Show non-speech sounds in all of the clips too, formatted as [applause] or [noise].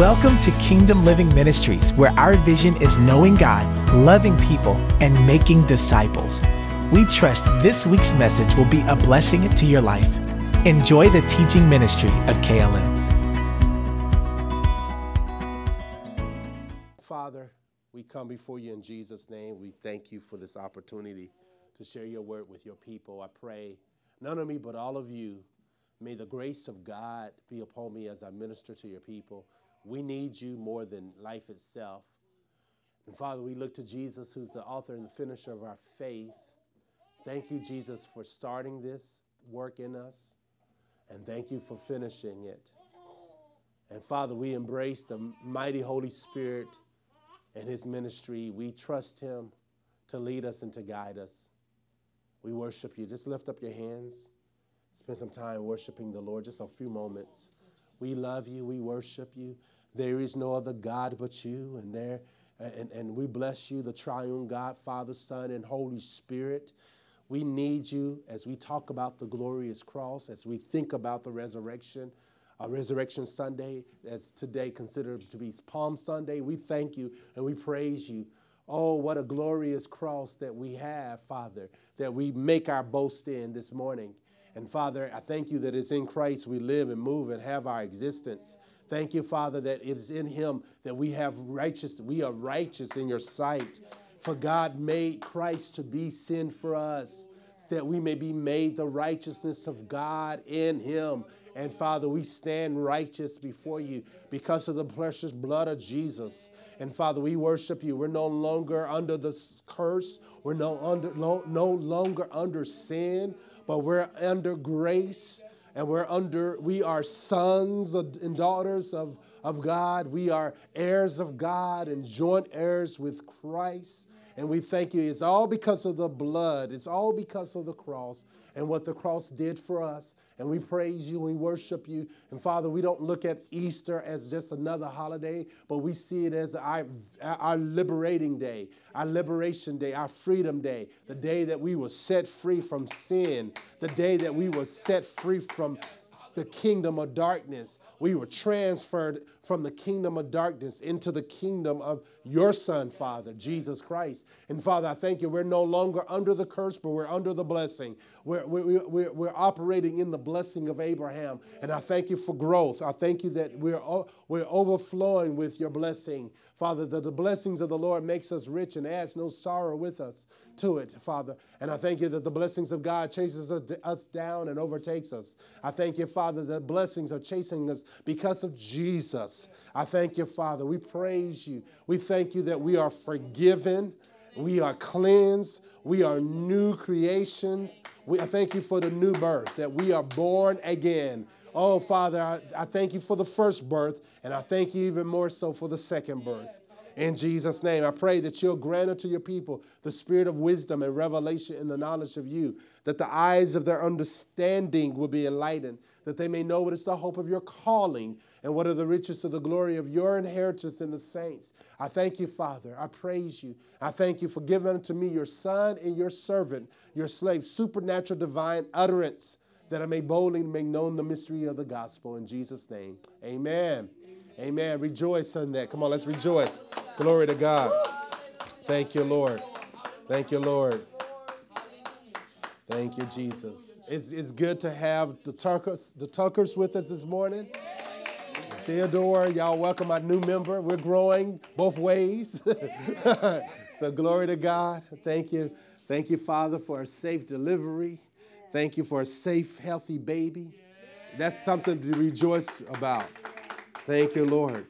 Welcome to Kingdom Living Ministries, where our vision is knowing God, loving people, and making disciples. We trust this week's message will be a blessing to your life. Enjoy the teaching ministry of KLM. Father, we come before you in Jesus' name. We thank you for this opportunity to share your word with your people. I pray, none of me but all of you, may the grace of God be upon me as I minister to your people. We need you more than life itself. And Father, we look to Jesus, who's the author and the finisher of our faith. Thank you, Jesus, for starting this work in us, and thank you for finishing it. And Father, we embrace the mighty Holy Spirit and his ministry. We trust him to lead us and to guide us. We worship you. Just lift up your hands. Spend some time worshiping the Lord, just a few moments. We love you. We worship you. There is no other God but you, and there and, and we bless you, the triune God, Father, Son, and Holy Spirit. We need you as we talk about the glorious cross, as we think about the resurrection, uh, Resurrection Sunday, as today considered to be Palm Sunday. We thank you and we praise you. Oh, what a glorious cross that we have, Father, that we make our boast in this morning. And Father, I thank you that it's in Christ we live and move and have our existence. Thank you, Father, that it is in Him that we have righteous, we are righteous in your sight. For God made Christ to be sin for us, that we may be made the righteousness of God in Him. And Father, we stand righteous before you because of the precious blood of Jesus. And Father, we worship you. We're no longer under the curse. We're no, under, no, no longer under sin, but we're under grace and we're under, we are sons and daughters of, of God. We are heirs of God and joint heirs with Christ. And we thank you. It's all because of the blood, it's all because of the cross and what the cross did for us. And we praise you, we worship you. And Father, we don't look at Easter as just another holiday, but we see it as our, our liberating day, our liberation day, our freedom day, the day that we were set free from sin, the day that we were set free from the kingdom of darkness. We were transferred from the kingdom of darkness into the kingdom of your Son, Father, Jesus Christ. And Father, I thank you. We're no longer under the curse, but we're under the blessing. We're, we're, we're, we're operating in the blessing of Abraham. And I thank you for growth. I thank you that we're, we're overflowing with your blessing. Father, that the blessings of the Lord makes us rich and adds no sorrow with us to it, Father. And I thank you that the blessings of God chases us down and overtakes us. I thank you, Father, that blessings are chasing us because of Jesus. I thank you, Father. We praise you. We thank you that we are forgiven. We are cleansed. We are new creations. We, I thank you for the new birth, that we are born again. Oh, Father, I, I thank you for the first birth, and I thank you even more so for the second birth. In Jesus' name, I pray that you'll grant unto your people the spirit of wisdom and revelation in the knowledge of you, that the eyes of their understanding will be enlightened, that they may know what is the hope of your calling and what are the riches of the glory of your inheritance in the saints. I thank you, Father. I praise you. I thank you for giving unto me your son and your servant, your slave, supernatural divine utterance, that I may boldly make known the mystery of the gospel. In Jesus' name, amen. Amen. Rejoice in that. Come on, let's rejoice. Glory to God. Thank you, Lord. Thank you, Lord. Thank you, Jesus. It's, it's good to have the Tuckers, the Tuckers with us this morning. Theodore, y'all welcome our new member. We're growing both ways. [laughs] so glory to God. Thank you. Thank you, Father, for a safe delivery. Thank you for a safe, healthy baby. That's something to rejoice about. Thank you, Lord.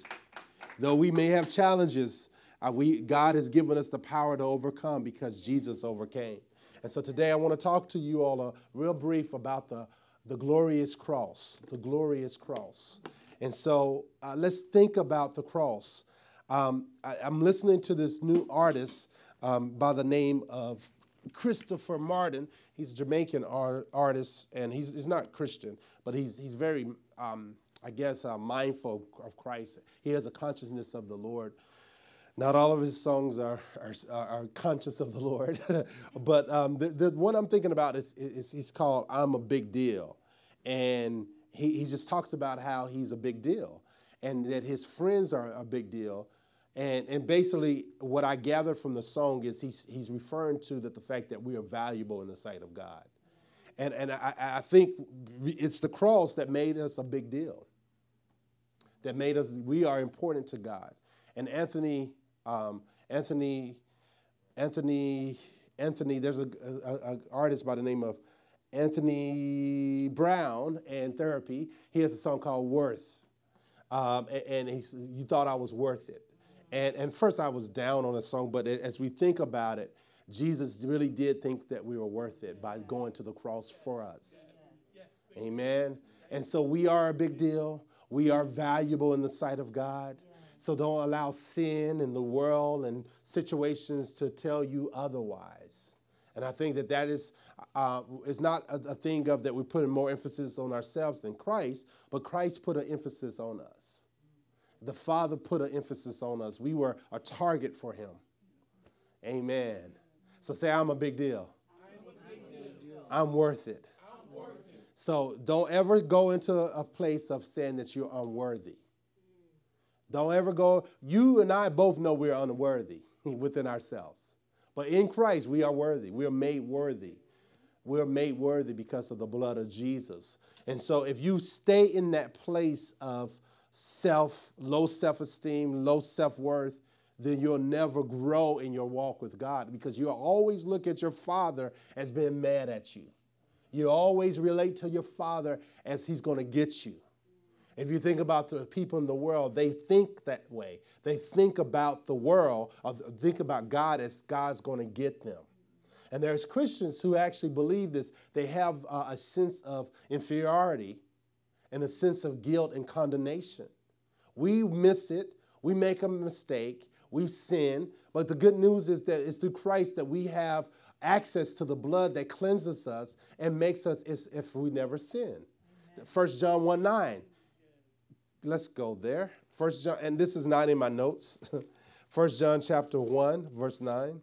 Though we may have challenges, uh, we, God has given us the power to overcome because Jesus overcame. And so today I want to talk to you all a real brief about the, the glorious cross, the glorious cross. And so uh, let's think about the cross. Um, I, am listening to this new artist um, by the name of Christopher Martin. He's a Jamaican art, artist, and he's, he's not Christian, but he's, he's very um, I guess, uh, mindful of Christ. He has a consciousness of the Lord. Not all of his songs are, are, are conscious of the Lord, [laughs] but um, the, the one I'm thinking about is, is he's called I'm a Big Deal. And he, he just talks about how he's a big deal. and that his friends are a big deal. And, and basically, what I gathered from the song is he's, he's referring to that the fact that we are valuable in the sight of God. And, and I, I think it's the cross that made us a big deal, that made us, we are important to God. And Anthony, um, Anthony, Anthony, Anthony, there's a, a, a, artist by the name of Anthony Brown and Therapy. He has a song called Worth. Um, and, and he You Thought I Was Worth It. And, and first I was down on the song, but as we think about it, Jesus really did think that we were worth it by going to the cross for us. Amen. And so we are a big deal. We are valuable in the sight of God. So don't allow sin and the world and situations to tell you otherwise. And I think that that is, uh, is not a, a thing of that we're putting more emphasis on ourselves than Christ, but Christ put an emphasis on us. The Father put an emphasis on us. We were a target for Him. Amen. So say, I'm a big deal. I'm worth it. I'm worth it. So don't ever go into a place of saying that you're unworthy. Don't ever go, you and I both know we're unworthy [laughs] within ourselves. But in Christ, we are worthy. We are made worthy. We are made worthy because of the blood of Jesus. And so if you stay in that place of self, low self esteem, low self worth, then you'll never grow in your walk with God because you'll always look at your father as being mad at you. You always relate to your father as he's going to get you. If you think about the people in the world, they think that way. They think about the world, or think about God as God's going to get them. And there's Christians who actually believe this. They have uh, a sense of inferiority and a sense of guilt and condemnation. We miss it, we make a mistake, we sin, but the good news is that it's through Christ that we have access to the blood that cleanses us and makes us as if we never sin. First John 1 9. Let's go there. First John, and this is not in my notes. [laughs] First John chapter 1, verse 9.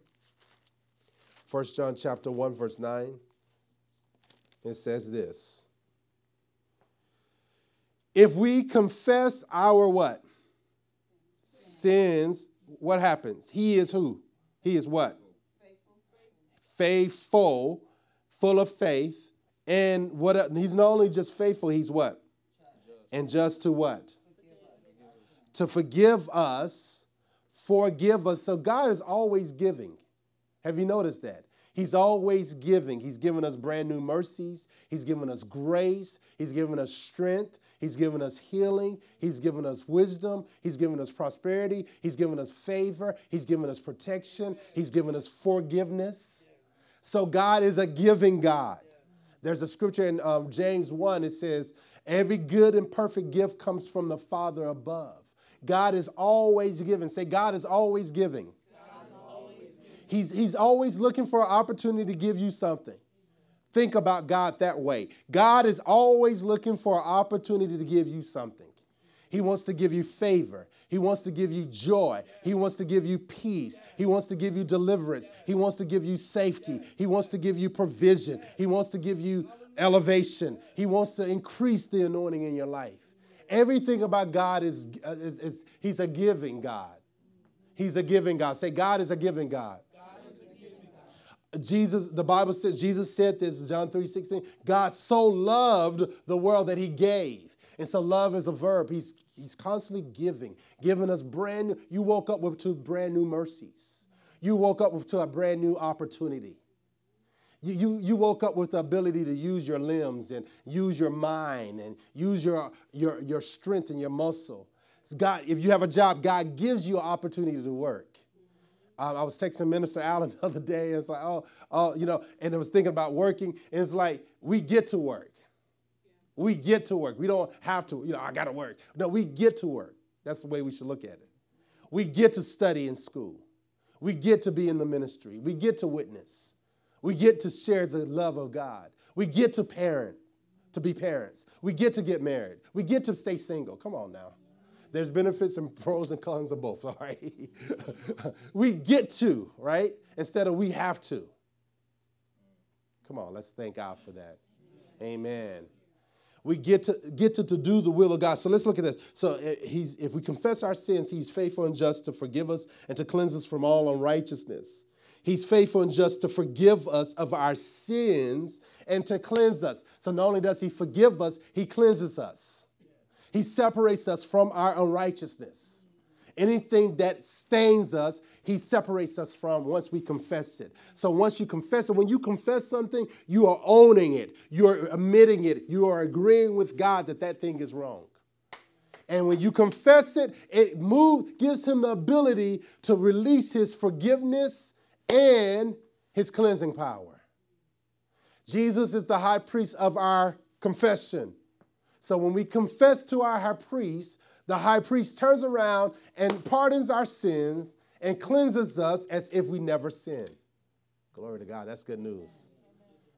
First John chapter 1, verse 9. It says this. If we confess our what? Sins, what happens? He is who? He is what? Faithful, full of faith. And what he's not only just faithful, he's what? And just to what? To forgive us, forgive us. So God is always giving. Have you noticed that? He's always giving. He's given us brand new mercies. He's given us grace. He's given us strength. He's given us healing. He's given us wisdom. He's given us prosperity. He's given us favor. He's given us protection. He's given us forgiveness. So God is a giving God. There's a scripture in um, James 1, it says, Every good and perfect gift comes from the Father above. God is always giving. Say, God is always giving. He's, he's always looking for an opportunity to give you something. Think about God that way. God is always looking for an opportunity to give you something. He wants to give you favor. He wants to give you joy. He wants to give you peace. He wants to give you deliverance. He wants to give you safety. He wants to give you provision. He wants to give you elevation. He wants to increase the anointing in your life. Everything about God is, is, is He's a giving God. He's a giving God. Say, God is a giving God. Jesus, the Bible says, Jesus said this, John 3 16, God so loved the world that he gave. And so love is a verb. He's, he's constantly giving, giving us brand new, you woke up with two brand new mercies. You woke up with to a brand new opportunity. You, you, you woke up with the ability to use your limbs and use your mind and use your, your, your strength and your muscle. God, if you have a job, God gives you an opportunity to work. Um, I was texting Minister Allen the other day, and it's like, oh, oh, you know, and I was thinking about working. And it's like, we get to work. We get to work. We don't have to, you know, I got to work. No, we get to work. That's the way we should look at it. We get to study in school. We get to be in the ministry. We get to witness. We get to share the love of God. We get to parent, to be parents. We get to get married. We get to stay single. Come on now. There's benefits and pros and cons of both, [laughs] all right? we get to, right? Instead of we have to. Come on, let's thank God for that. Amen. we get to get to, to do the will of God. So let's look at this. So uh, he's if we confess our sins, he's faithful and just to forgive us and to cleanse us from all unrighteousness. He's faithful and just to forgive us of our sins and to cleanse us. So not only does he forgive us, he cleanses us. He separates us from our unrighteousness. Anything that stains us, he separates us from once we confess it. So once you confess it, when you confess something, you are owning it, you're admitting it, you are agreeing with God that that thing is wrong. And when you confess it, it gives him the ability to release his forgiveness and his cleansing power. Jesus is the high priest of our confession. So when we confess to our high priest, the high priest turns around and pardons our sins and cleanses us as if we never sinned. Glory to God. That's good news.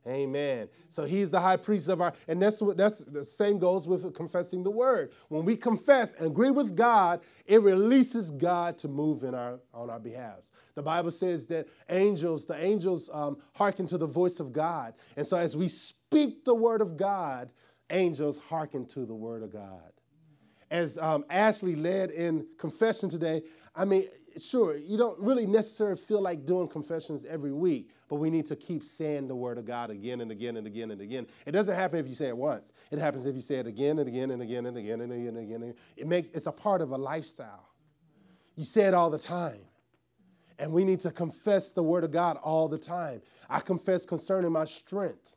Amen. So he's the high priest of our, and that's what that's the same goes with confessing the word. When we confess and agree with God, it releases God to move in our on our behalf. The Bible says that angels, the angels um, hearken to the voice of God. And so as we speak the word of God, angels hearken to the word of God as um, Ashley led in confession today, I mean, sure, you don't really necessarily feel like doing confessions every week, but we need to keep saying the word of God again and again and again and again. It doesn't happen if you say it once. It happens if you say it again and again and again and again and again and again. It makes it's a part of a lifestyle. You say it all the time. And we need to confess the word of God all the time. I confess concerning my strength.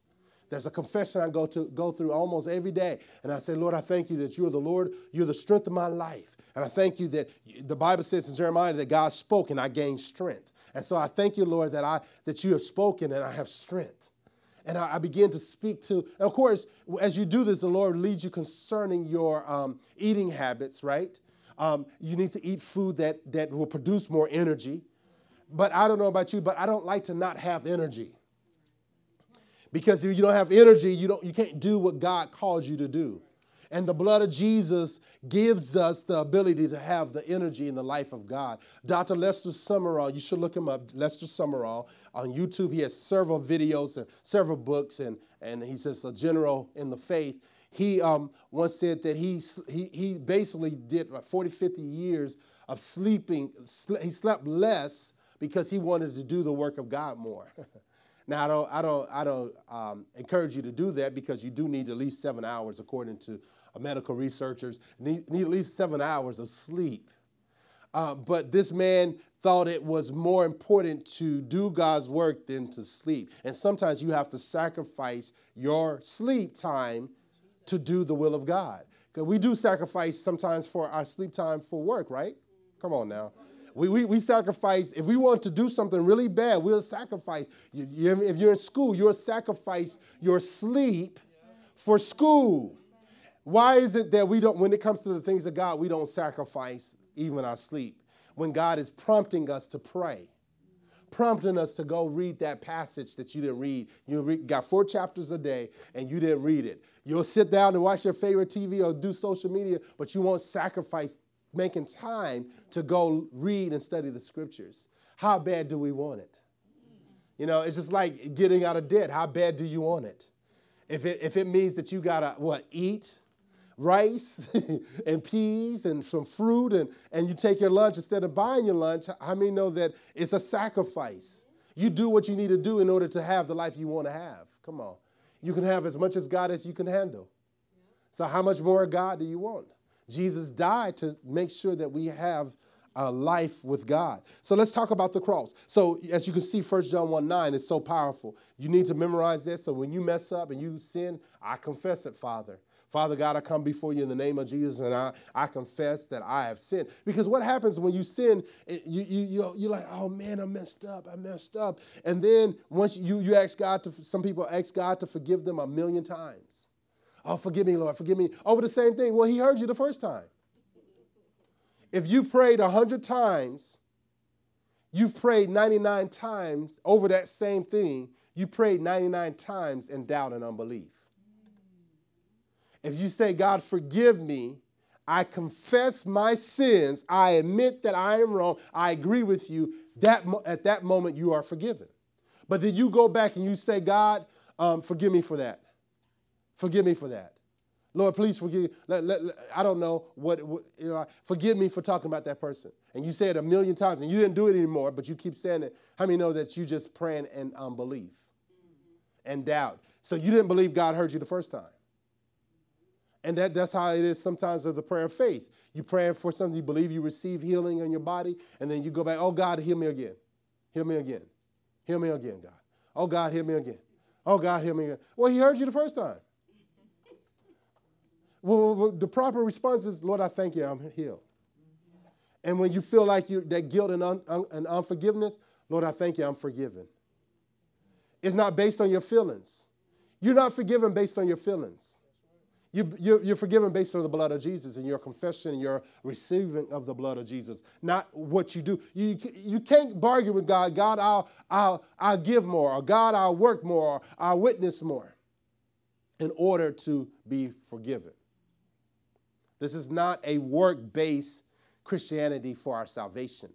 There's a confession I go to go through almost every day. And I say, Lord, I thank you that you are the Lord, you're the strength of my life. And I thank you that the Bible says in Jeremiah that God spoke and I gained strength. And so I thank you, Lord, that I that you have spoken and I have strength. And I, I begin to speak to, and of course, as you do this, the Lord leads you concerning your um, eating habits, right? Um, you need to eat food that, that will produce more energy. But I don't know about you, but I don't like to not have energy. Because if you don't have energy, you, don't, you can't do what God calls you to do. And the blood of Jesus gives us the ability to have the energy in the life of God. Dr. Lester Sumrall, you should look him up, Lester Sumrall. On YouTube, he has several videos and several books, and, and he's just a general in the faith. He um, once said that he, he, he basically did 40, 50 years of sleeping. He slept less because he wanted to do the work of God more. [laughs] Now, I don't, I don't, I don't um, encourage you to do that because you do need at least seven hours, according to medical researchers, need, need, at least seven hours of sleep. Uh, but this man thought it was more important to do God's work than to sleep. And sometimes you have to sacrifice your sleep time to do the will of God. Because we do sacrifice sometimes for our sleep time for work, right? Come on now. We, we, we sacrifice, if we want to do something really bad, we'll sacrifice. You, you, if you're in school, you'll sacrifice your sleep for school. Why is it that we don't, when it comes to the things of God, we don't sacrifice even our sleep? When God is prompting us to pray, prompting us to go read that passage that you didn't read. You got four chapters a day and you didn't read it. You'll sit down and watch your favorite TV or do social media, but you won't sacrifice making time to go read and study the scriptures. How bad do we want it? You know, it's just like getting out of debt. How bad do you want it? If it, if it means that you gotta, what, eat rice [laughs] and peas and some fruit and, and you take your lunch instead of buying your lunch, how many know that it's a sacrifice? You do what you need to do in order to have the life you want to have. Come on. You can have as much as God as you can handle. So, how much more God do you want? Jesus died to make sure that we have a life with God. So let's talk about the cross. So as you can see, 1 John 1 9 is so powerful. You need to memorize this. So when you mess up and you sin, I confess it, Father. Father God, I come before you in the name of Jesus and I, I confess that I have sinned. Because what happens when you sin, you, you, you, are like, oh man, I messed up, I messed up. And then once you, you ask God to, some people ask God to forgive them a million times. Oh, forgive me, Lord, forgive me. Over the same thing. Well, he heard you the first time. If you prayed 100 times, you've prayed 99 times over that same thing. You prayed 99 times in doubt and unbelief. If you say, God, forgive me, I confess my sins, I admit that I am wrong, I agree with you, that at that moment you are forgiven. But then you go back and you say, God, um, forgive me for that. Forgive me for that. Lord, please forgive. Let, let, let, I don't know what, what, you know. Forgive me for talking about that person. And you say it a million times, and you didn't do it anymore, but you keep saying it. How many know that you just praying in unbelief and doubt? So you didn't believe God heard you the first time. And that, that's how it is sometimes with the prayer of faith. You pray for something, you believe you receive healing in your body, and then you go back, oh God, heal me again. Heal me again. Heal me again, God. Oh God, heal me again. Oh God, heal me again. Well, he heard you the first time. Well, the proper response is, Lord, I thank you, I'm healed. And when you feel like you that guilt and, un, un, and unforgiveness, Lord, I thank you, I'm forgiven. It's not based on your feelings. You're not forgiven based on your feelings. You, you, you're forgiven based on the blood of Jesus and your confession and your receiving of the blood of Jesus, not what you do. You, you can't bargain with God. God, I'll, I'll, I'll give more, or God, I'll work more, or I'll witness more in order to be forgiven. This is not a work based Christianity for our salvation.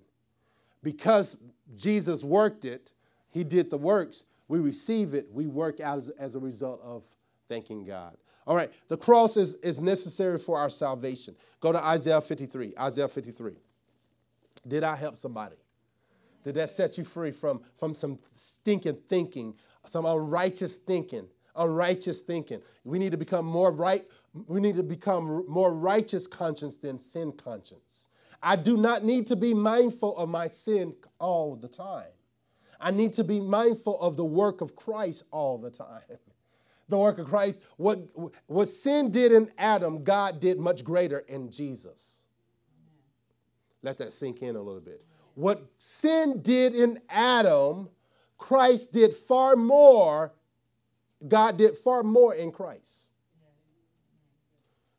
Because Jesus worked it, He did the works, we receive it, we work out as, as a result of thanking God. All right, the cross is, is necessary for our salvation. Go to Isaiah 53. Isaiah 53. Did I help somebody? Did that set you free from, from some stinking thinking, some unrighteous thinking? Unrighteous thinking. We need to become more right. We need to become more righteous conscience than sin conscience. I do not need to be mindful of my sin all the time. I need to be mindful of the work of Christ all the time the work of Christ. What, what sin did in Adam, God did much greater in Jesus. Let that sink in a little bit. What sin did in Adam, Christ did far more. God did far more in Christ.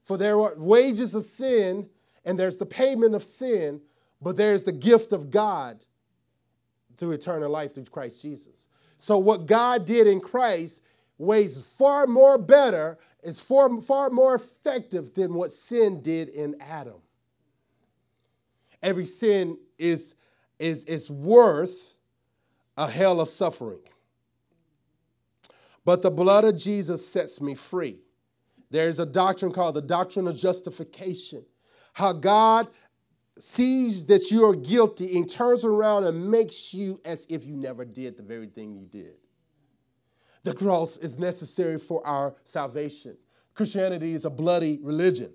For there are wages of sin, and there's the payment of sin, but there's the gift of God through eternal life through Christ Jesus. So, what God did in Christ, weighs far more better, is far, far more effective than what sin did in Adam. Every sin is, is, is worth a hell of suffering. But the blood of Jesus sets me free. There's a doctrine called the doctrine of justification. How God sees that you are guilty and turns around and makes you as if you never did the very thing you did. The cross is necessary for our salvation. Christianity is a bloody religion.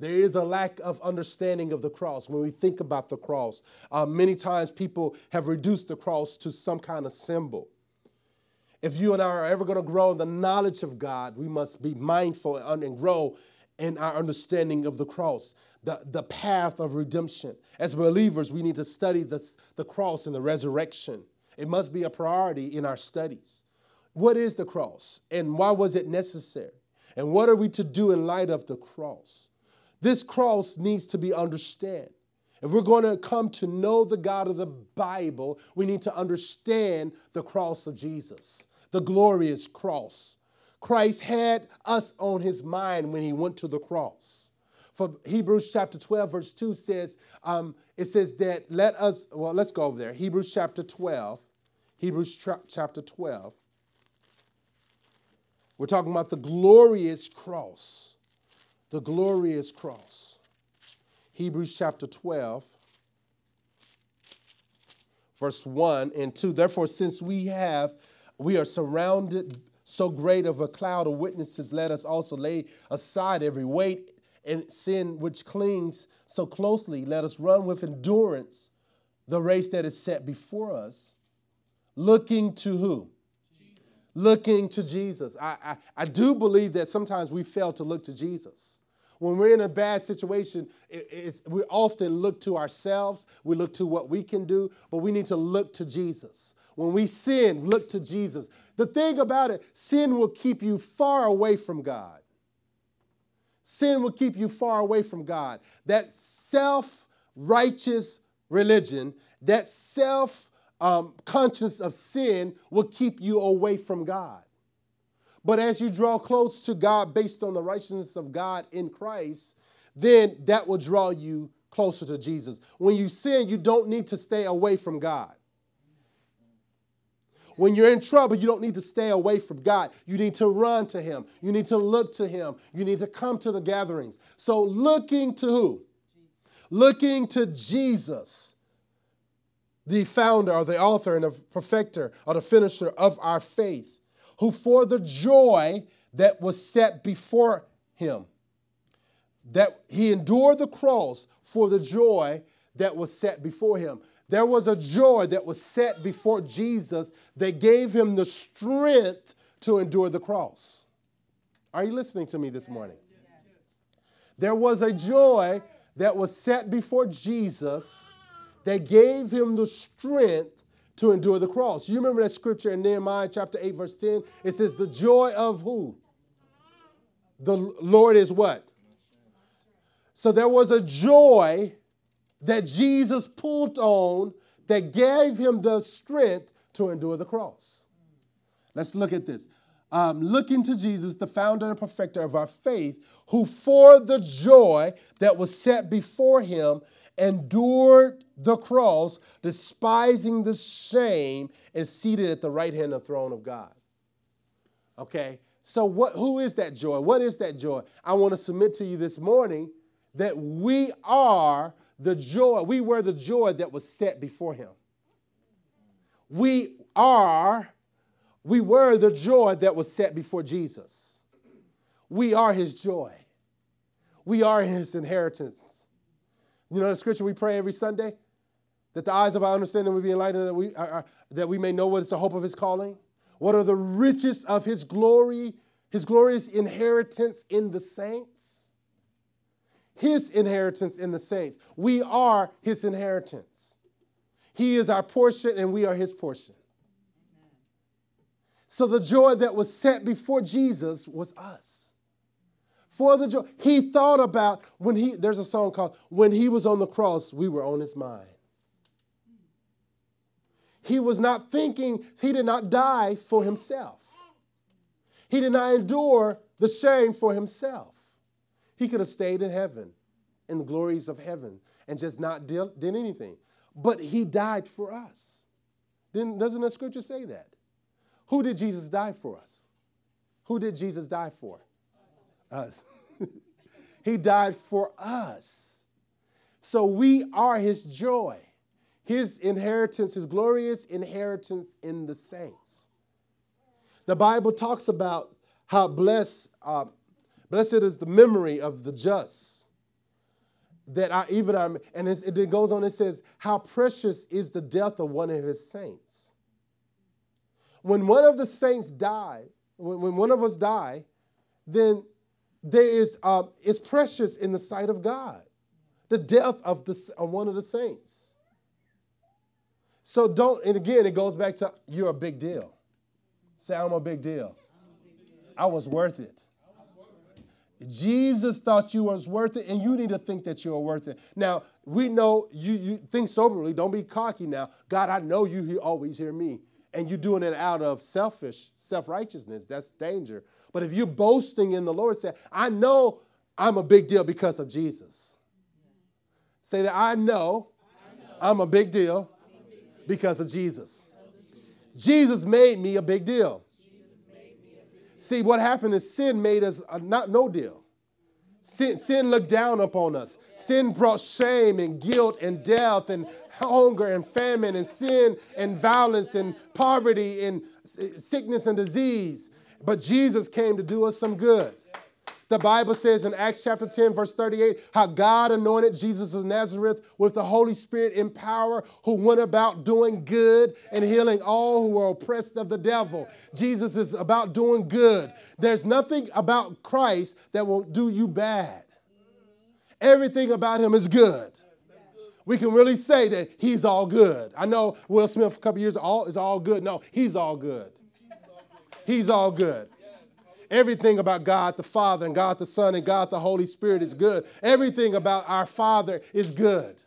There is a lack of understanding of the cross when we think about the cross. Uh, many times people have reduced the cross to some kind of symbol. If you and I are ever going to grow in the knowledge of God, we must be mindful and grow in our understanding of the cross, the, the path of redemption. As believers, we need to study this, the cross and the resurrection. It must be a priority in our studies. What is the cross and why was it necessary? And what are we to do in light of the cross? This cross needs to be understood. If we're going to come to know the God of the Bible, we need to understand the cross of Jesus, the glorious cross. Christ had us on his mind when he went to the cross. For Hebrews chapter 12, verse 2 says, um, it says that let us, well, let's go over there. Hebrews chapter 12, Hebrews tra- chapter 12. We're talking about the glorious cross. The glorious cross. Hebrews chapter 12, verse 1 and 2. Therefore, since we have, we are surrounded so great of a cloud of witnesses, let us also lay aside every weight and sin which clings so closely. Let us run with endurance the race that is set before us, looking to who? looking to Jesus. I, I, I, do believe that sometimes we fail to look to Jesus. When we're in a bad situation, it, we often look to ourselves, we look to what we can do, but we need to look to Jesus. When we sin, look to Jesus. The thing about it, sin will keep you far away from God. Sin will keep you far away from God. That self righteous religion, that self um, conscience of sin will keep you away from God. But as you draw close to God based on the righteousness of God in Christ, then that will draw you closer to Jesus. When you sin, you don't need to stay away from God. When you're in trouble, you don't need to stay away from God. You need to run to Him. You need to look to Him. You need to come to the gatherings. So, looking to who? Looking to Jesus, the founder or the author and the perfecter or the finisher of our faith, who for the joy that was set before him, that he endured the cross for the joy that was set before him. There was a joy that was set before Jesus that gave him the strength to endure the cross. Are you listening to me this morning? There was a joy that was set before Jesus that gave him the strength to endure the cross. You remember that scripture in Nehemiah chapter 8, verse 10? It says, The joy of who? The Lord is what? So there was a joy that Jesus pulled on that gave him the strength to endure the cross. Let's look at this. Um, looking to Jesus, the founder and perfecter of our faith, who for the joy that was set before him endured the cross, despising the shame, and seated at the right hand of the throne of God. Okay, so what, who is that joy? What is that joy? I want to submit to you this morning that we are the joy, we were the joy that was set before him. We are, we were the joy that was set before Jesus. We are his joy. We are his inheritance. You know the scripture we pray every Sunday? That the eyes of our understanding would be enlightened, that we, are, that we may know what is the hope of his calling. What are the riches of his glory, his glorious inheritance in the saints? his inheritance in the saints. We are his inheritance. He is our portion and we are his portion. So the joy that was set before Jesus was us. For the joy, he thought about when he, there's a song called When He Was on the Cross, We Were on His Mind. He was not thinking, he did not die for himself. He did not endure the shame for himself. He could have stayed in heaven, in the glories of heaven, and just not did, did anything. But he died for us. Then doesn't the scripture say that? Who did Jesus die for us? Who did Jesus die for? Us. [laughs] he died for us. So we are his joy, his inheritance, his glorious inheritance in the saints. The Bible talks about how blessed uh, Blessed is the memory of the just. That I even I'm, and it goes on, it says, How precious is the death of one of his saints. When one of the saints die, when, when one of us die, then there is um, it's precious in the sight of God. The death of, the, of one of the saints. So don't, and again, it goes back to you're a big deal. Say, I'm a big deal. I was worth it. Jesus thought you was worth it, and you need to think that you're worth it. Now, we know you, you think soberly, don't be cocky now. God, I know you, you always hear me. And you're doing it out of selfish, self-righteousness. That's danger. But if you're boasting in the Lord, say, I know I'm a big deal because of Jesus. Say that I know, I'm a big deal because of Jesus. Jesus made me a big deal. See, what happened is sin made us a not no deal. Sin, sin looked down upon us. Sin brought shame and guilt and death and hunger and famine and sin and violence and poverty and sickness and disease. But Jesus came to do us some good. The Bible says in Acts chapter 10, verse 38, how God anointed Jesus of Nazareth with the Holy Spirit in power, who went about doing good and healing all who were oppressed of the devil. Jesus is about doing good. There's nothing about Christ that will do you bad. Everything about him is good. We can really say that he's all good. I know Will Smith a couple years all is all good. No, he's all good. He's all good. Everything about God the Father and God the Son and God the Holy Spirit is good. Everything about our Father is good.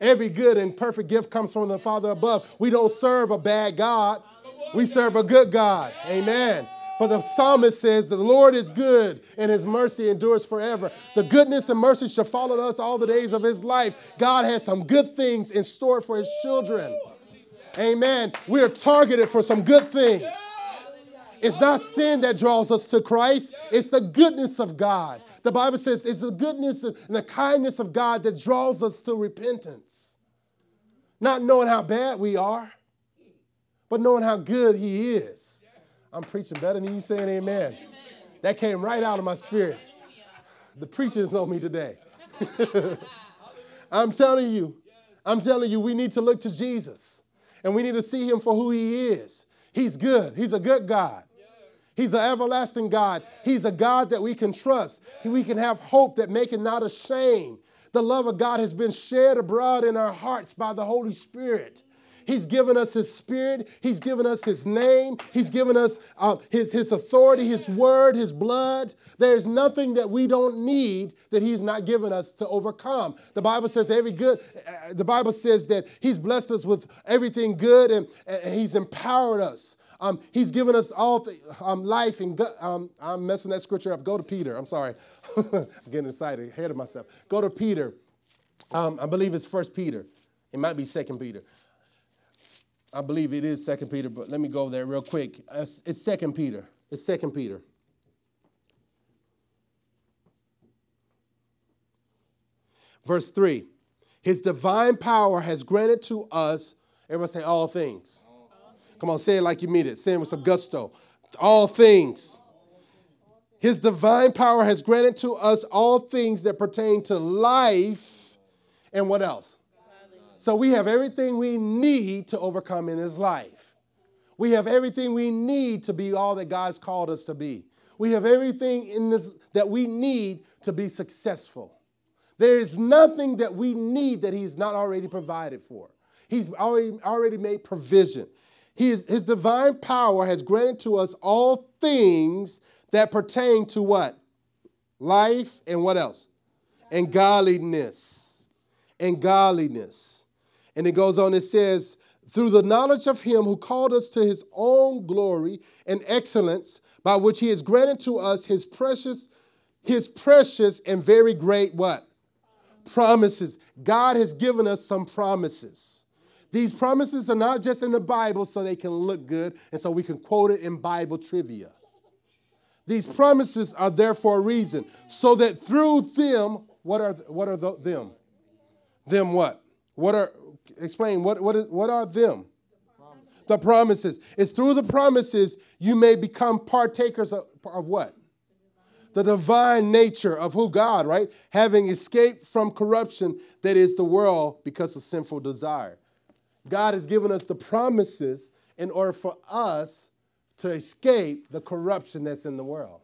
Every good and perfect gift comes from the Father above. We don't serve a bad God, we serve a good God. Amen. For the psalmist says, The Lord is good and his mercy endures forever. The goodness and mercy shall follow us all the days of his life. God has some good things in store for his children. Amen. We are targeted for some good things. It's not sin that draws us to Christ, it's the goodness of God. The Bible says it's the goodness and the kindness of God that draws us to repentance. Not knowing how bad we are, but knowing how good He is. I'm preaching better than you saying amen. That came right out of my spirit. The preaching is on me today. [laughs] I'm telling you, I'm telling you, we need to look to Jesus and we need to see him for who he is. He's good, he's a good God. He's an everlasting God. He's a God that we can trust. We can have hope that make it not ashamed. The love of God has been shed abroad in our hearts by the Holy Spirit. He's given us His Spirit. He's given us His name. He's given us uh, his, his authority, His word, His blood. There's nothing that we don't need that He's not given us to overcome. The Bible says every good, uh, the Bible says that He's blessed us with everything good and, and He's empowered us. Um, he's given us all th- um, life and go- um, I'm messing that scripture up. Go to Peter. I'm sorry. I'm [laughs] getting excited, ahead of myself. Go to Peter. Um, I believe it's First Peter. It might be Second Peter. I believe it is Second Peter, but let me go there real quick. It's Second Peter. It's Second Peter. Verse 3 His divine power has granted to us, everyone say, all things. Come on, say it like you mean it. Say it with some gusto. All things. His divine power has granted to us all things that pertain to life and what else? So we have everything we need to overcome in this life. We have everything we need to be all that God's called us to be. We have everything in this that we need to be successful. There is nothing that we need that He's not already provided for. He's already, already made provision. His, his divine power has granted to us all things that pertain to what? Life and what else? And godliness. And godliness. And it goes on, it says, through the knowledge of him who called us to his own glory and excellence, by which he has granted to us his precious, his precious and very great what? Promises. God has given us some promises. These promises are not just in the Bible so they can look good and so we can quote it in Bible trivia. These promises are there for a reason, so that through them, what are what are the, them? Them what? What are explain what, what, is, what are them? The promises. It's through the promises you may become partakers of, of what? The divine nature of who God, right? Having escaped from corruption that is the world because of sinful desire. God has given us the promises in order for us to escape the corruption that's in the world.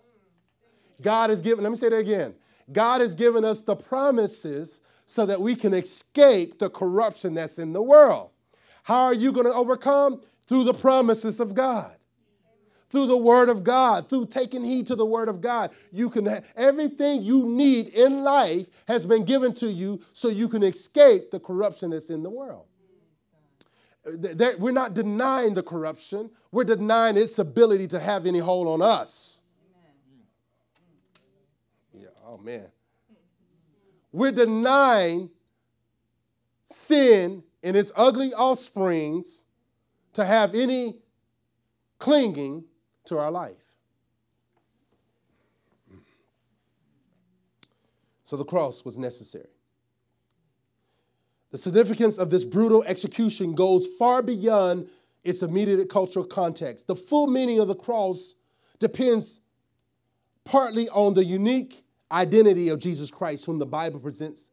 God has given, let me say that again. God has given us the promises so that we can escape the corruption that's in the world. How are you going to overcome? Through the promises of God. Through the word of God, through taking heed to the word of God, you can have everything you need in life has been given to you so you can escape the corruption that's in the world. We're not denying the corruption, we're denying its ability to have any hold on us. Yeah, oh man. We're denying sin and its ugly offsprings to have any clinging to our life. So the cross was necessary. The significance of this brutal execution goes far beyond its immediate cultural context. The full meaning of the cross depends partly on the unique identity of Jesus Christ, whom the Bible presents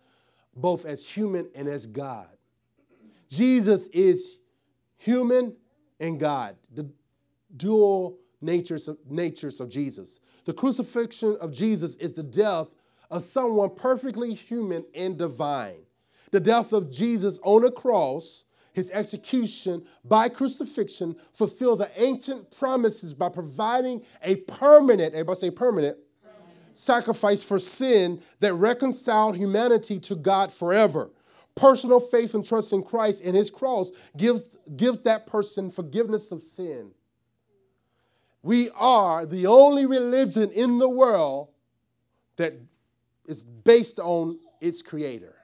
both as human and as God. Jesus is human and God, the dual natures of, natures of Jesus. The crucifixion of Jesus is the death of someone perfectly human and divine. The death of Jesus on a cross, his execution by crucifixion, fulfill the ancient promises by providing a permanent, everybody say permanent, sacrifice for sin that reconciled humanity to God forever. Personal faith and trust in Christ and his cross gives, gives that person forgiveness of sin. We are the only religion in the world that is based on its creator.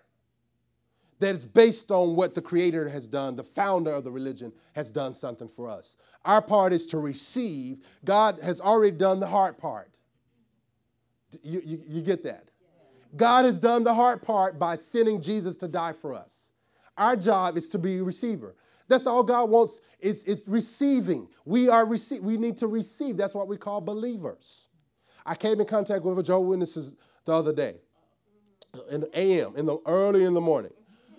That is based on what the creator has done, the founder of the religion has done something for us. Our part is to receive. God has already done the hard part. You, you, you get that? God has done the hard part by sending Jesus to die for us. Our job is to be a receiver. That's all God wants is, is receiving. We are receive. We need to receive. That's what we call believers. I came in contact with a Joe Witnesses the other day, in AM, in the early in the morning.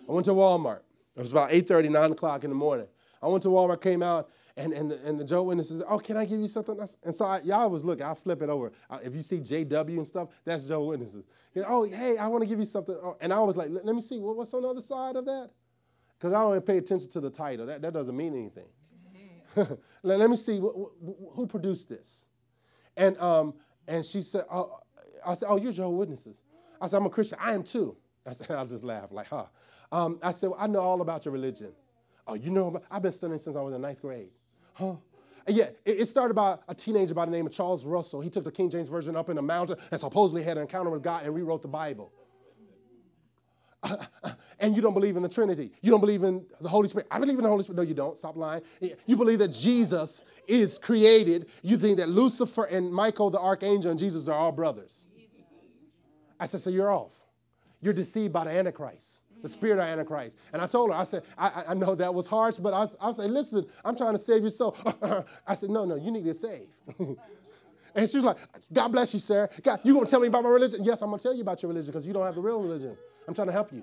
I went to Walmart. It was about 8:30, 9 o'clock in the morning. I went to Walmart, came out, and, and, the, and the Joe Witness says, Oh, can I give you something? And so I, y'all was looking, I'll flip it over. If you see JW and stuff, that's Joe Witnesses. oh, hey, I want to give you something. Oh, and I was like, Let, me see, what's on the other side of that? Because I don't even pay attention to the title. That, that doesn't mean anything. [laughs] let, let, me see, who produced this? And, um, and she said, oh, I said, Oh, you're Joe Witnesses. I said, I'm a Christian. I am too. I said, [laughs] I'll just laugh, like, huh. Um, I said, well, I know all about your religion. Oh, you know I've been studying since I was in ninth grade. Huh? Yeah, it, it started by a teenager by the name of Charles Russell. He took the King James Version up in the mountain and supposedly had an encounter with God and rewrote the Bible. [laughs] and you don't believe in the Trinity. You don't believe in the Holy Spirit. I believe in the Holy Spirit. No, you don't. Stop lying. You believe that Jesus is created. You think that Lucifer and Michael, the archangel, and Jesus are all brothers. I said, so you're off. You're deceived by the Antichrist the spirit of Antichrist. And I told her, I said, I, I know that was harsh, but I, I said, listen, I'm trying to save your soul. [laughs] I said, no, no, you need to save. [laughs] and she was like, God bless you, sir. God, you gonna tell me about my religion? Yes, I'm gonna tell you about your religion because you don't have the real religion. I'm trying to help you.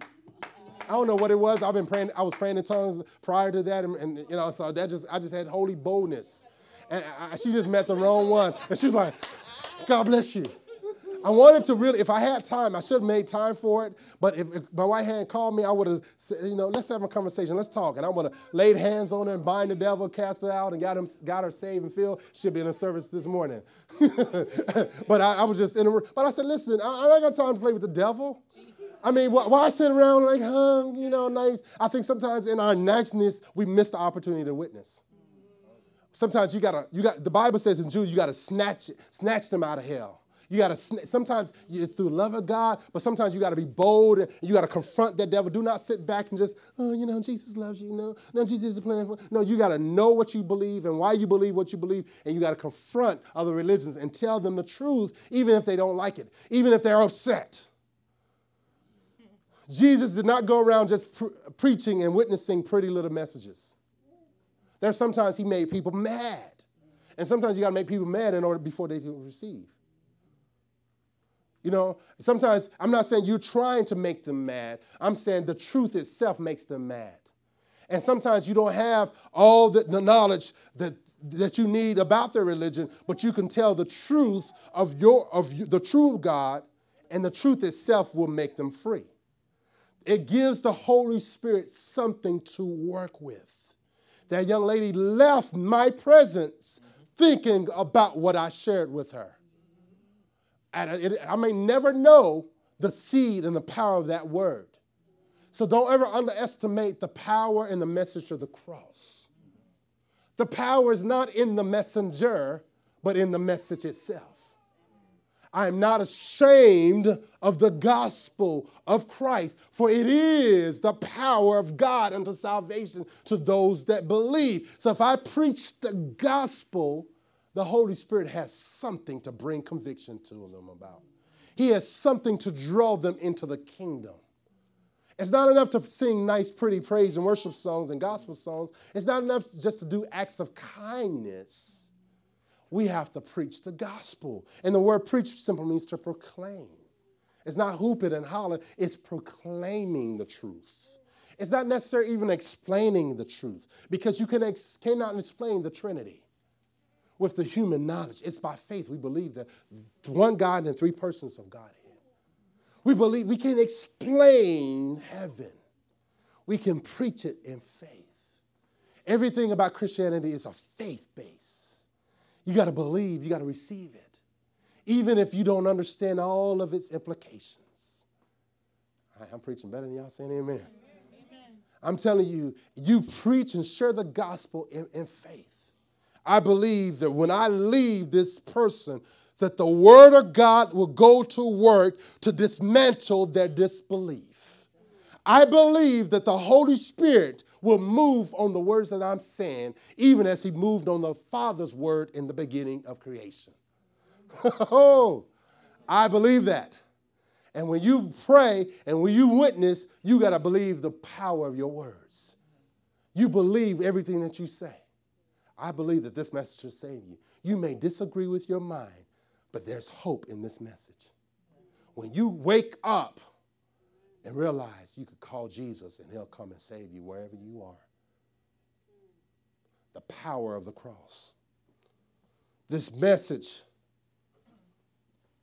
I don't know what it was. I've been praying. I was praying in tongues prior to that, and, and you know, so that just I just had holy boldness, and I, she just met the wrong one, and she was like, "God bless you." I wanted to really, if I had time, I should have made time for it. But if, if my right hand called me, I would have said, you know, let's have a conversation, let's talk. And I would have laid hands on her and bind the devil, cast her out, and got, him, got her saved and filled. She'll be in the service this morning. [laughs] but I, I, was just in a, but I said, listen, I, I ain't got time to play with the devil. I mean, why, why sit around like, huh, you know, nice? I think sometimes in our niceness, we miss the opportunity to witness. Sometimes you gotta, you got, the Bible says in Jude, you gotta snatch, it, snatch them out of hell. You got to, sometimes it's through love of God, but sometimes you got to be bold and you got to confront that devil. Do not sit back and just, oh, you know, Jesus loves you. No, no, Jesus is playing for. No, you got to know what you believe and why you believe what you believe, and you got to confront other religions and tell them the truth, even if they don't like it, even if they're upset. Jesus did not go around just pre- preaching and witnessing pretty little messages. There's sometimes he made people mad. And sometimes you got to make people mad in order before they can receive. You know, sometimes I'm not saying you're trying to make them mad. I'm saying the truth itself makes them mad. And sometimes you don't have all the, knowledge that, that you need about their religion, but you can tell the truth of your of the true God, and the truth itself will make them free. It gives the Holy Spirit something to work with. That young lady left my presence thinking about what I shared with her. I may never know the seed and the power of that word. So don't ever underestimate the power and the message of the cross. The power is not in the messenger, but in the message itself. I am not ashamed of the gospel of Christ, for it is the power of God unto salvation to those that believe. So if I preach the gospel, the Holy Spirit has something to bring conviction to them about. He has something to draw them into the kingdom. It's not enough to sing nice, pretty praise and worship songs and gospel songs. It's not enough just to do acts of kindness. We have to preach the gospel. And the word preach simply means to proclaim. It's not hooping and hollering, it's proclaiming the truth. It's not necessarily even explaining the truth because you can ex- cannot explain the Trinity with the human knowledge. It's by faith we believe that one God and three persons of Godhead. We believe we can explain heaven. We can preach it in faith. Everything about Christianity is a faith base. You got to believe, you got to receive it, even if you don't understand all of its implications. I'm preaching better than y'all saying amen. amen. I'm telling you, you preach and share the gospel in, in faith. I believe that when I leave this person, that the word of God will go to work to dismantle their disbelief. I believe that the Holy Spirit will move on the words that I'm saying, even as He moved on the Father's word in the beginning of creation. [laughs] oh, I believe that. And when you pray and when you witness, you got to believe the power of your words. You believe everything that you say. I believe that this message will save you. You may disagree with your mind, but there's hope in this message. When you wake up and realize you could call Jesus and he'll come and save you wherever you are. The power of the cross. This message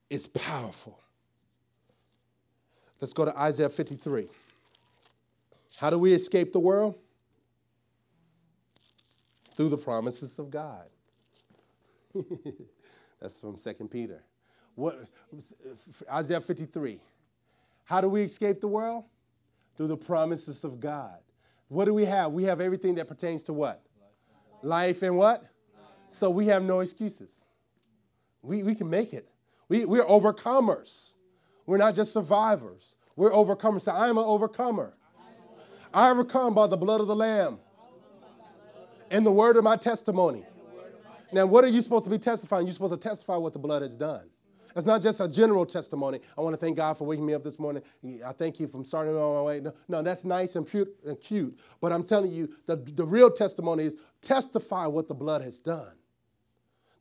is powerful. Let's go to Isaiah 53. How do we escape the world? Through the promises of God. [laughs] That's from 2 Peter. What Isaiah 53. How do we escape the world? Through the promises of God. What do we have? We have everything that pertains to what? Life, and what? Life. So we have no excuses. We, we can make it. We, we're overcomers. We're not just survivors. We're overcomers. So I am an overcomer. I overcome by the blood of the Lamb and the word of my testimony. Now, what are you supposed to be testifying? You're supposed to testify what the blood has done. It's not just a general testimony. I want to thank God for waking me up this morning. I thank you from starting on my way. No, no that's nice and, cute, and cute. But I'm telling you, the, the real testimony is testify what the blood has done.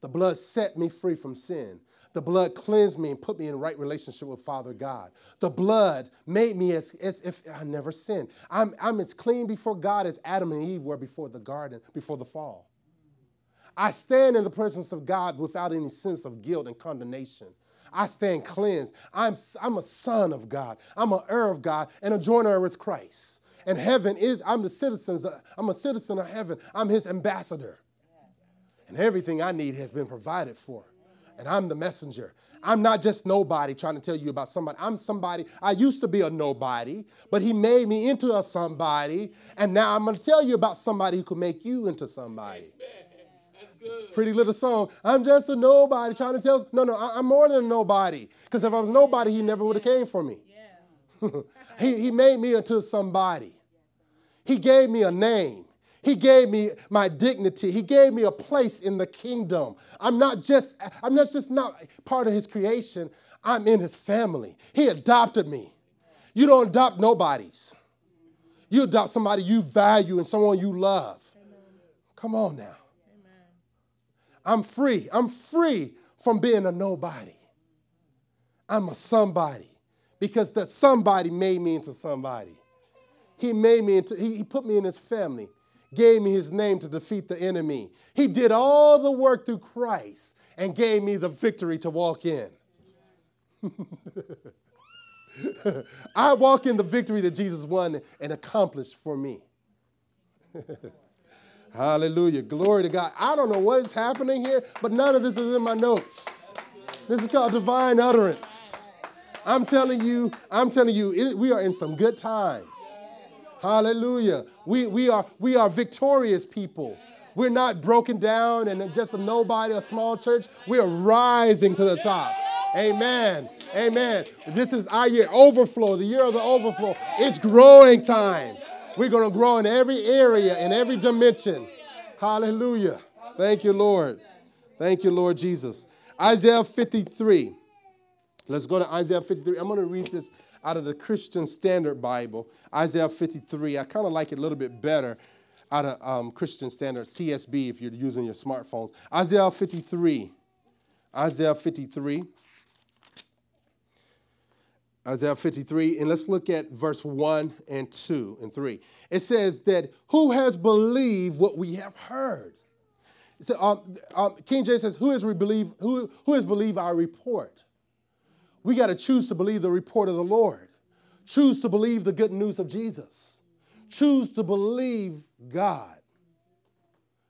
The blood set me free from sin. The blood cleansed me and put me in right relationship with Father God. The blood made me as, as if I never sinned. I'm, I'm as clean before God as Adam and Eve were before the garden, before the fall. I stand in the presence of God without any sense of guilt and condemnation. I stand cleansed. I'm, I'm a son of God. I'm an heir of God and a joint heir with Christ. And heaven is, I'm the citizens, uh, I'm a citizen of heaven. I'm his ambassador. And everything I need has been provided for. And I'm the messenger. I'm not just nobody trying to tell you about somebody. I'm somebody. I used to be a nobody, but he made me into a somebody. And now I'm going to tell you about somebody who could make you into somebody. Pretty little song. I'm just a nobody trying to tell. No, no, I'm more than a nobody. Because if I was nobody, he never would have came for me. [laughs] He, he made me into somebody. He gave me a name. He gave me my dignity. He gave me a place in the kingdom. I'm not just, I'm not just not part of his creation. I'm in his family. He adopted me. You don't adopt nobodies. You adopt somebody you value and someone you love. Come on now. I'm free. I'm free from being a nobody. I'm a somebody because that somebody made me into somebody. He made me into, he, he put me in his family, gave me his name to defeat the enemy. He did all the work through Christ and gave me the victory to walk in. [laughs] I walk in the victory that Jesus won and accomplished for me. [laughs] Hallelujah. Glory to God. I don't know what is happening here, but none of this is in my notes. This is called divine utterance. I'm telling you, I'm telling you, it, we are in some good times. Hallelujah. We, we, are, we are victorious people. We're not broken down and just a nobody, a small church. We are rising to the top. Amen. Amen. This is our year. Overflow, the year of the overflow. It's growing time. We're going to grow in every area, in every dimension. Hallelujah. Thank you, Lord. Thank you, Lord Jesus. Isaiah 53. Let's go to Isaiah 53. I'm going to read this out of the Christian Standard Bible, Isaiah 53. I kind of like it a little bit better out of um, Christian Standard, CSB, if you're using your smartphones. Isaiah 53. Isaiah 53. Isaiah 53, and let's look at verse 1 and 2 and 3. It says that who has believed what we have heard? So, um, um, King James says, who has, believe, who, who has believed our report? We got to choose to believe the report of the Lord. Choose to believe the good news of Jesus. Choose to believe God.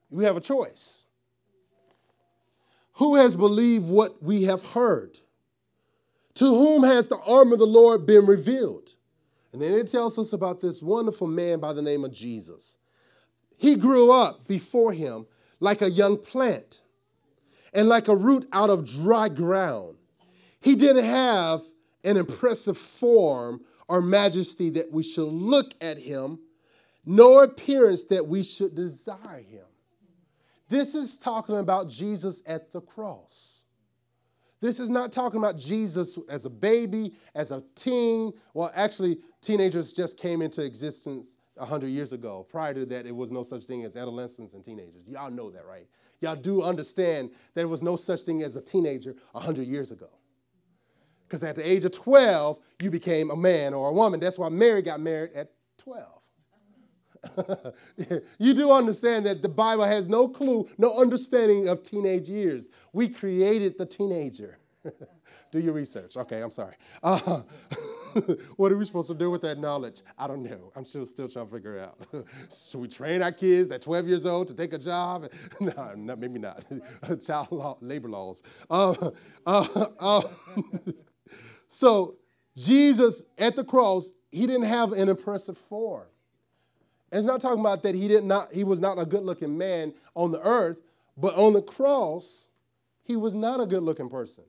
We have a choice. Who has believed what we have heard? To whom has the arm of the Lord been revealed? And then it tells us about this wonderful man by the name of Jesus. He grew up before him like a young plant and like a root out of dry ground. He didn't have an impressive form or majesty that we should look at him, nor appearance that we should desire him. This is talking about Jesus at the cross. This is not talking about Jesus as a baby, as a teen. Well, actually, teenagers just came into existence 100 years ago. Prior to that, it was no such thing as adolescents and teenagers. Y'all know that, right? Y'all do understand that there was no such thing as a teenager 100 years ago. Because at the age of 12, you became a man or a woman. That's why Mary got married at 12. [laughs] you do understand that the Bible has no clue, no understanding of teenage years. We created the teenager. [laughs] do your research. Okay, I'm sorry. Uh, [laughs] what are we supposed to do with that knowledge? I don't know. I'm still, still trying to figure it out. Should we train our kids at 12 years old to take a job? no, no maybe not. Child law, labor laws. Uh, uh, uh so, Jesus at the cross, he didn't have an impressive form. And it's not talking about that he did not he was not a good-looking man on the earth, but on the cross, he was not a good-looking person.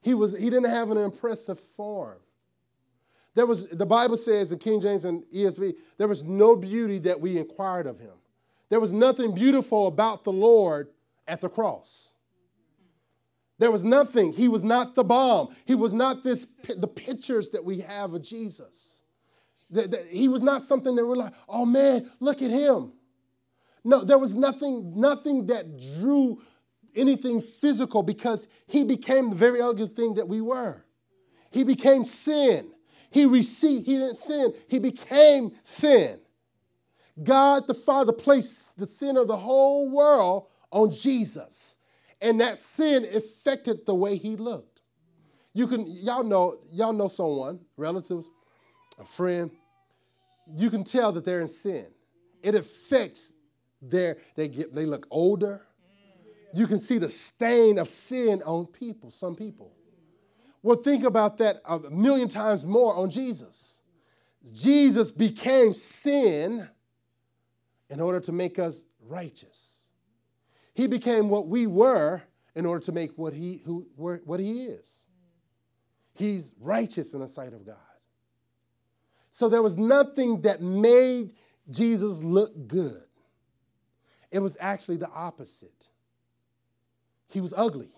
He was he didn't have an impressive form. There was the Bible says in King James and ESV, there was no beauty that we inquired of him. There was nothing beautiful about the Lord at the cross. There was nothing. He was not the bomb. He was not this the pictures that we have of Jesus. The, the, he was not something that we're like, oh man, look at him. No, there was nothing, nothing that drew anything physical because he became the very ugly thing that we were. He became sin. He received, he didn't sin, he became sin. God the Father placed the sin of the whole world on Jesus. And that sin affected the way he looked. You can, y'all know, y'all know someone, relatives, a friend, you can tell that they're in sin. It affects their, they get, they look older. You can see the stain of sin on people, some people. Well, think about that a million times more on Jesus. Jesus became sin in order to make us righteous. He became what we were in order to make what he, who, what he is. He's righteous in the sight of God. So there was nothing that made Jesus look good. It was actually the opposite. He was ugly.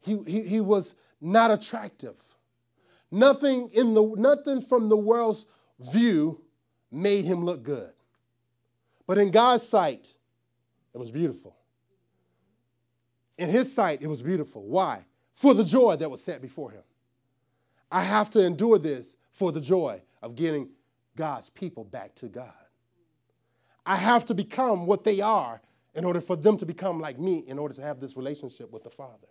He, he, he was not attractive. Nothing in the nothing from the world's view made him look good. But in God's sight, it was beautiful. In his sight, it was beautiful. Why? For the joy that was set before him. I have to endure this for the joy of getting God's people back to God. I have to become what they are in order for them to become like me, in order to have this relationship with the Father.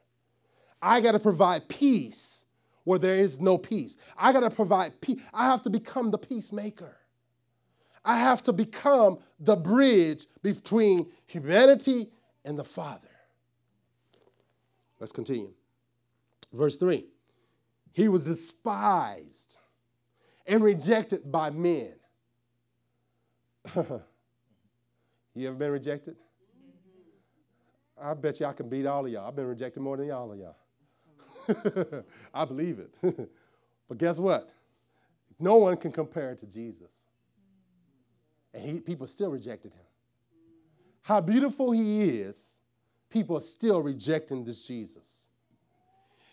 I got to provide peace where there is no peace. I got to provide peace. I have to become the peacemaker. I have to become the bridge between humanity and the Father. Let's continue. Verse 3 He was despised and rejected by men. [laughs] you ever been rejected? I bet you I can beat all of y'all. I've been rejected more than all of y'all. [laughs] I believe it. [laughs] but guess what? No one can compare it to Jesus. And he, people still rejected him. How beautiful he is, people are still rejecting this Jesus.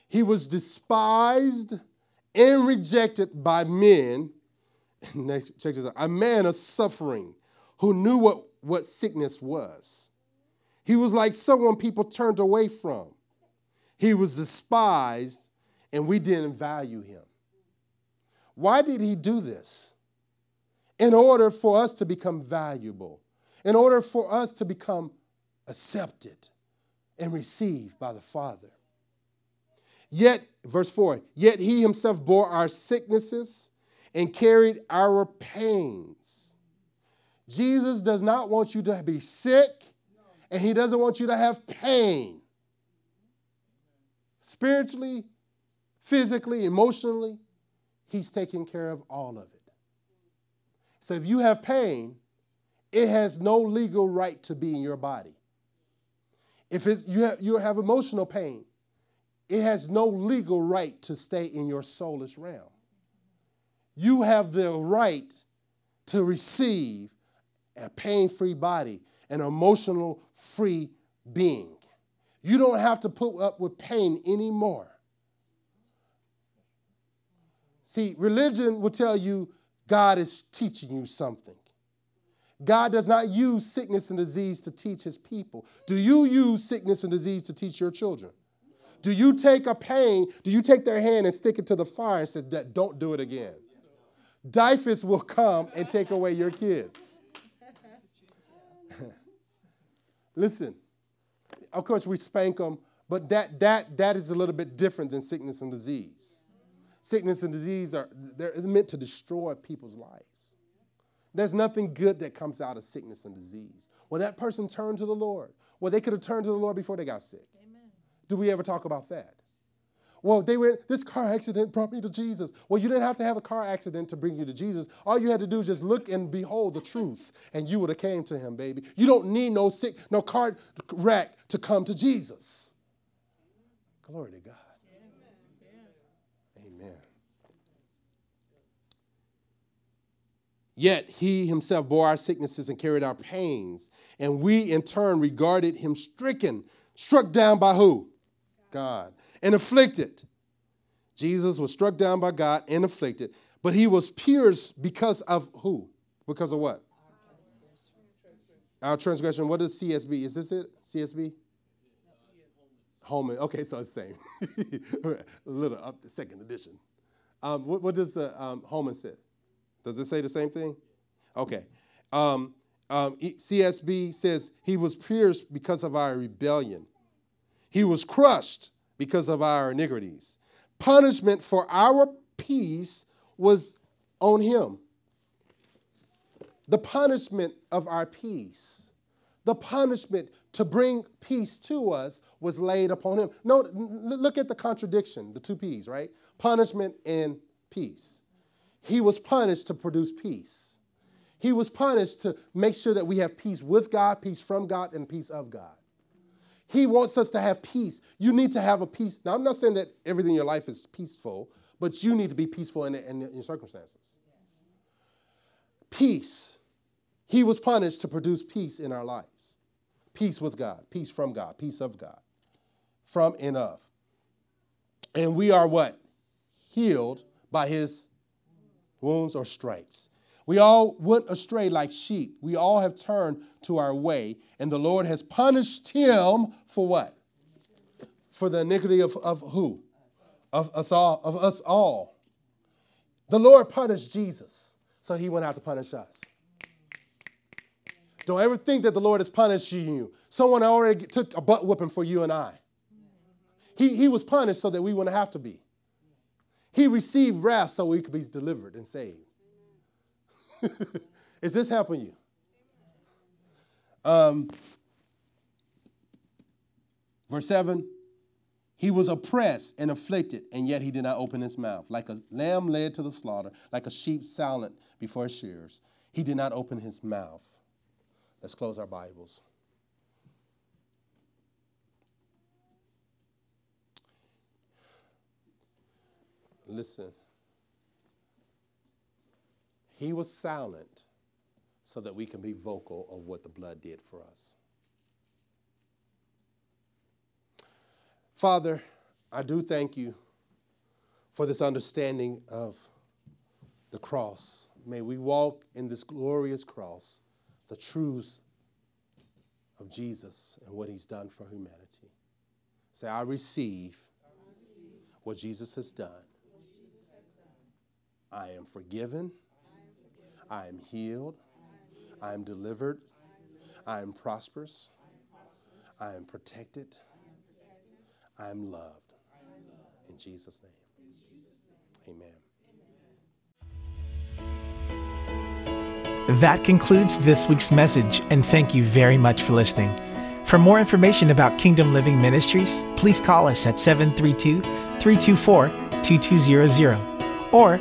He was despised and rejected by men. [laughs] Check this out a man of suffering who knew what, what sickness was. He was like someone people turned away from. He was despised, and we didn't value him. Why did he do this? In order for us to become valuable, in order for us to become accepted and received by the Father. Yet, verse 4 Yet he himself bore our sicknesses and carried our pains. Jesus does not want you to be sick, and he doesn't want you to have pain spiritually, physically, emotionally, He's taking care of all of it. So if you have pain, it has no legal right to be in your body. If it's, you, have, you have emotional pain, it has no legal right to stay in your soulish realm. You have the right to receive a pain free body, an emotional free being. You don't have to put up with pain anymore. See, religion will tell you God is teaching you something. God does not use sickness and disease to teach his people. Do you use sickness and disease to teach your children? Do you take a pain, do you take their hand and stick it to the fire and say, don't do it again? DYFS will come and take away your kids. [laughs] Listen, of course we spank them, but that, that, that is a little bit different than sickness and disease. Sickness and disease are they're meant to destroy people's lives. There's nothing good that comes out of sickness and disease. Well, that person turned to the Lord. Well, they could have turned to the Lord before they got sick. Amen. Do we ever talk about that? Well, they were this car accident brought me to Jesus. Well, you didn't have to have a car accident to bring you to Jesus. All you had to do is just look and behold the truth, and you would have came to him, baby. You don't need no sick, no car wreck to come to Jesus. Glory to God. Amen. Yet he himself bore our sicknesses and carried our pains, and we in turn regarded him stricken, struck down by who? God and afflicted. Jesus was struck down by God and afflicted, but he was pierced because of who? Because of what? Our transgression. What is CSB? Is this it? CSB? Holman. Okay, so it's the same. [laughs] a little up the second edition. Um, what, what, does uh, um, Holman say? Does it say the same thing? Okay. Um, um CSB says he was pierced because of our rebellion. He was crushed because of our iniquities. Punishment for our peace was on him. The punishment of our peace, the punishment to bring peace to us was laid upon him. No, look at the contradiction, the two P's, right? Punishment and peace. He was punished to produce peace. He was punished to make sure that we have peace with God, peace from God, and peace of God. He wants us to have peace. You need to have a peace. Now, I'm not saying that everything in your life is peaceful, but you need to be peaceful in, in, in your circumstances. Peace. He was punished to produce peace in our lives peace with God, peace from God, peace of God, from and of. And we are what? Healed by his wounds or stripes. We all went astray like sheep. We all have turned to our way, and the Lord has punished him for what? For the iniquity of, of who? Of us all, of us all. The Lord punished Jesus, so he went out to punish us. Don't ever think that the Lord is punishing you. Someone already took a butt whipping for you and I. He, he was punished so that we wouldn't have to be. He received wrath so we could be delivered and saved. [laughs] Is this helping you? Um, verse 7 He was oppressed and afflicted, and yet he did not open his mouth. Like a lamb led to the slaughter, like a sheep silent before shears, he did not open his mouth. Let's close our Bibles. Listen. He was silent so that we can be vocal of what the blood did for us. Father, I do thank you for this understanding of the cross. May we walk in this glorious cross, the truths of Jesus and what he's done for humanity. Say, I receive, what Jesus has done. I am forgiven. I am healed. I am delivered. I am prosperous. I am protected. I am loved. In Jesus' name. Amen. That concludes this week's message, and thank you very much for listening. For more information about Kingdom Living Ministries, please call us at 732 324 2200 or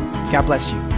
God bless you.